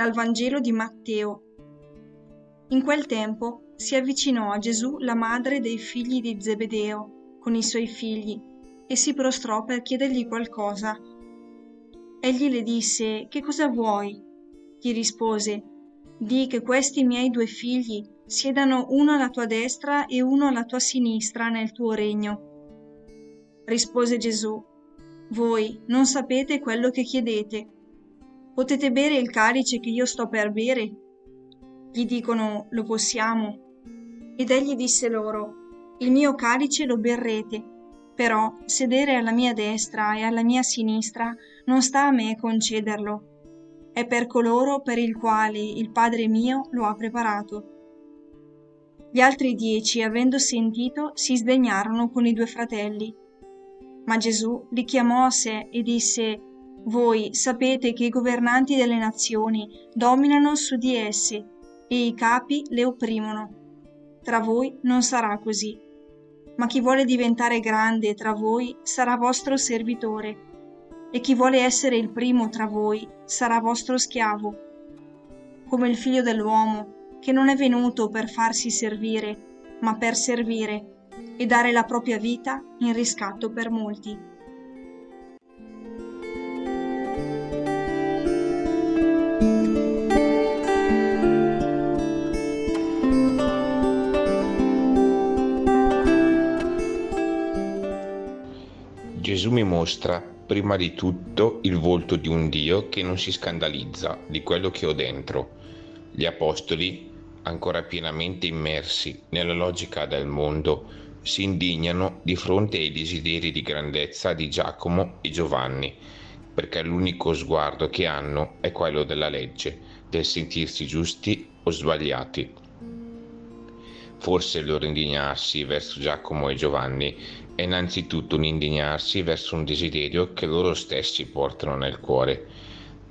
Dal Vangelo di Matteo. In quel tempo si avvicinò a Gesù la madre dei figli di Zebedeo con i suoi figli e si prostrò per chiedergli qualcosa. Egli le disse, Che cosa vuoi? Gli rispose, Di che questi miei due figli siedano uno alla tua destra e uno alla tua sinistra nel tuo regno. Rispose Gesù, Voi non sapete quello che chiedete. Potete bere il calice che io sto per bere? Gli dicono, lo possiamo. Ed egli disse loro, il mio calice lo berrete, però sedere alla mia destra e alla mia sinistra non sta a me concederlo. È per coloro per il quali il Padre mio lo ha preparato. Gli altri dieci, avendo sentito, si sdegnarono con i due fratelli. Ma Gesù li chiamò a sé e disse, voi sapete che i governanti delle nazioni dominano su di esse e i capi le opprimono. Tra voi non sarà così. Ma chi vuole diventare grande tra voi sarà vostro servitore, e chi vuole essere il primo tra voi sarà vostro schiavo. Come il figlio dell'uomo, che non è venuto per farsi servire, ma per servire e dare la propria vita in riscatto per molti. Gesù mi mostra prima di tutto il volto di un Dio che non si scandalizza di quello che ho dentro. Gli apostoli, ancora pienamente immersi nella logica del mondo, si indignano di fronte ai desideri di grandezza di Giacomo e Giovanni, perché l'unico sguardo che hanno è quello della legge, del sentirsi giusti o sbagliati. Forse il loro indignarsi verso Giacomo e Giovanni è innanzitutto un indignarsi verso un desiderio che loro stessi portano nel cuore.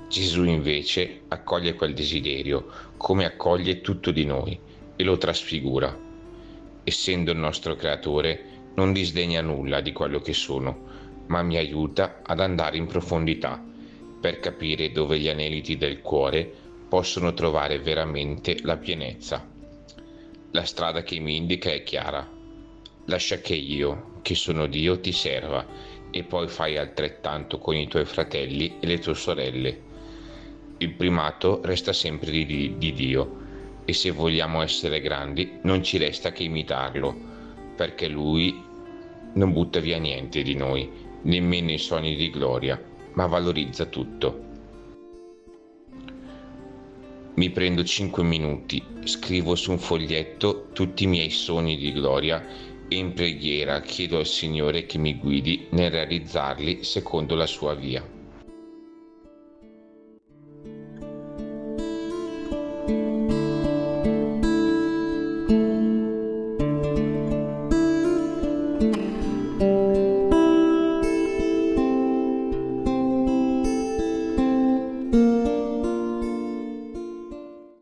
Gesù invece accoglie quel desiderio come accoglie tutto di noi e lo trasfigura. Essendo il nostro creatore, non disdegna nulla di quello che sono, ma mi aiuta ad andare in profondità per capire dove gli aneliti del cuore possono trovare veramente la pienezza. La strada che mi indica è chiara lascia che io, che sono Dio, ti serva e poi fai altrettanto con i tuoi fratelli e le tue sorelle. Il primato resta sempre di, di Dio e se vogliamo essere grandi non ci resta che imitarlo, perché Lui non butta via niente di noi, nemmeno i sogni di gloria, ma valorizza tutto. Mi prendo 5 minuti, scrivo su un foglietto tutti i miei sogni di gloria e in preghiera chiedo al Signore che mi guidi nel realizzarli secondo la sua via.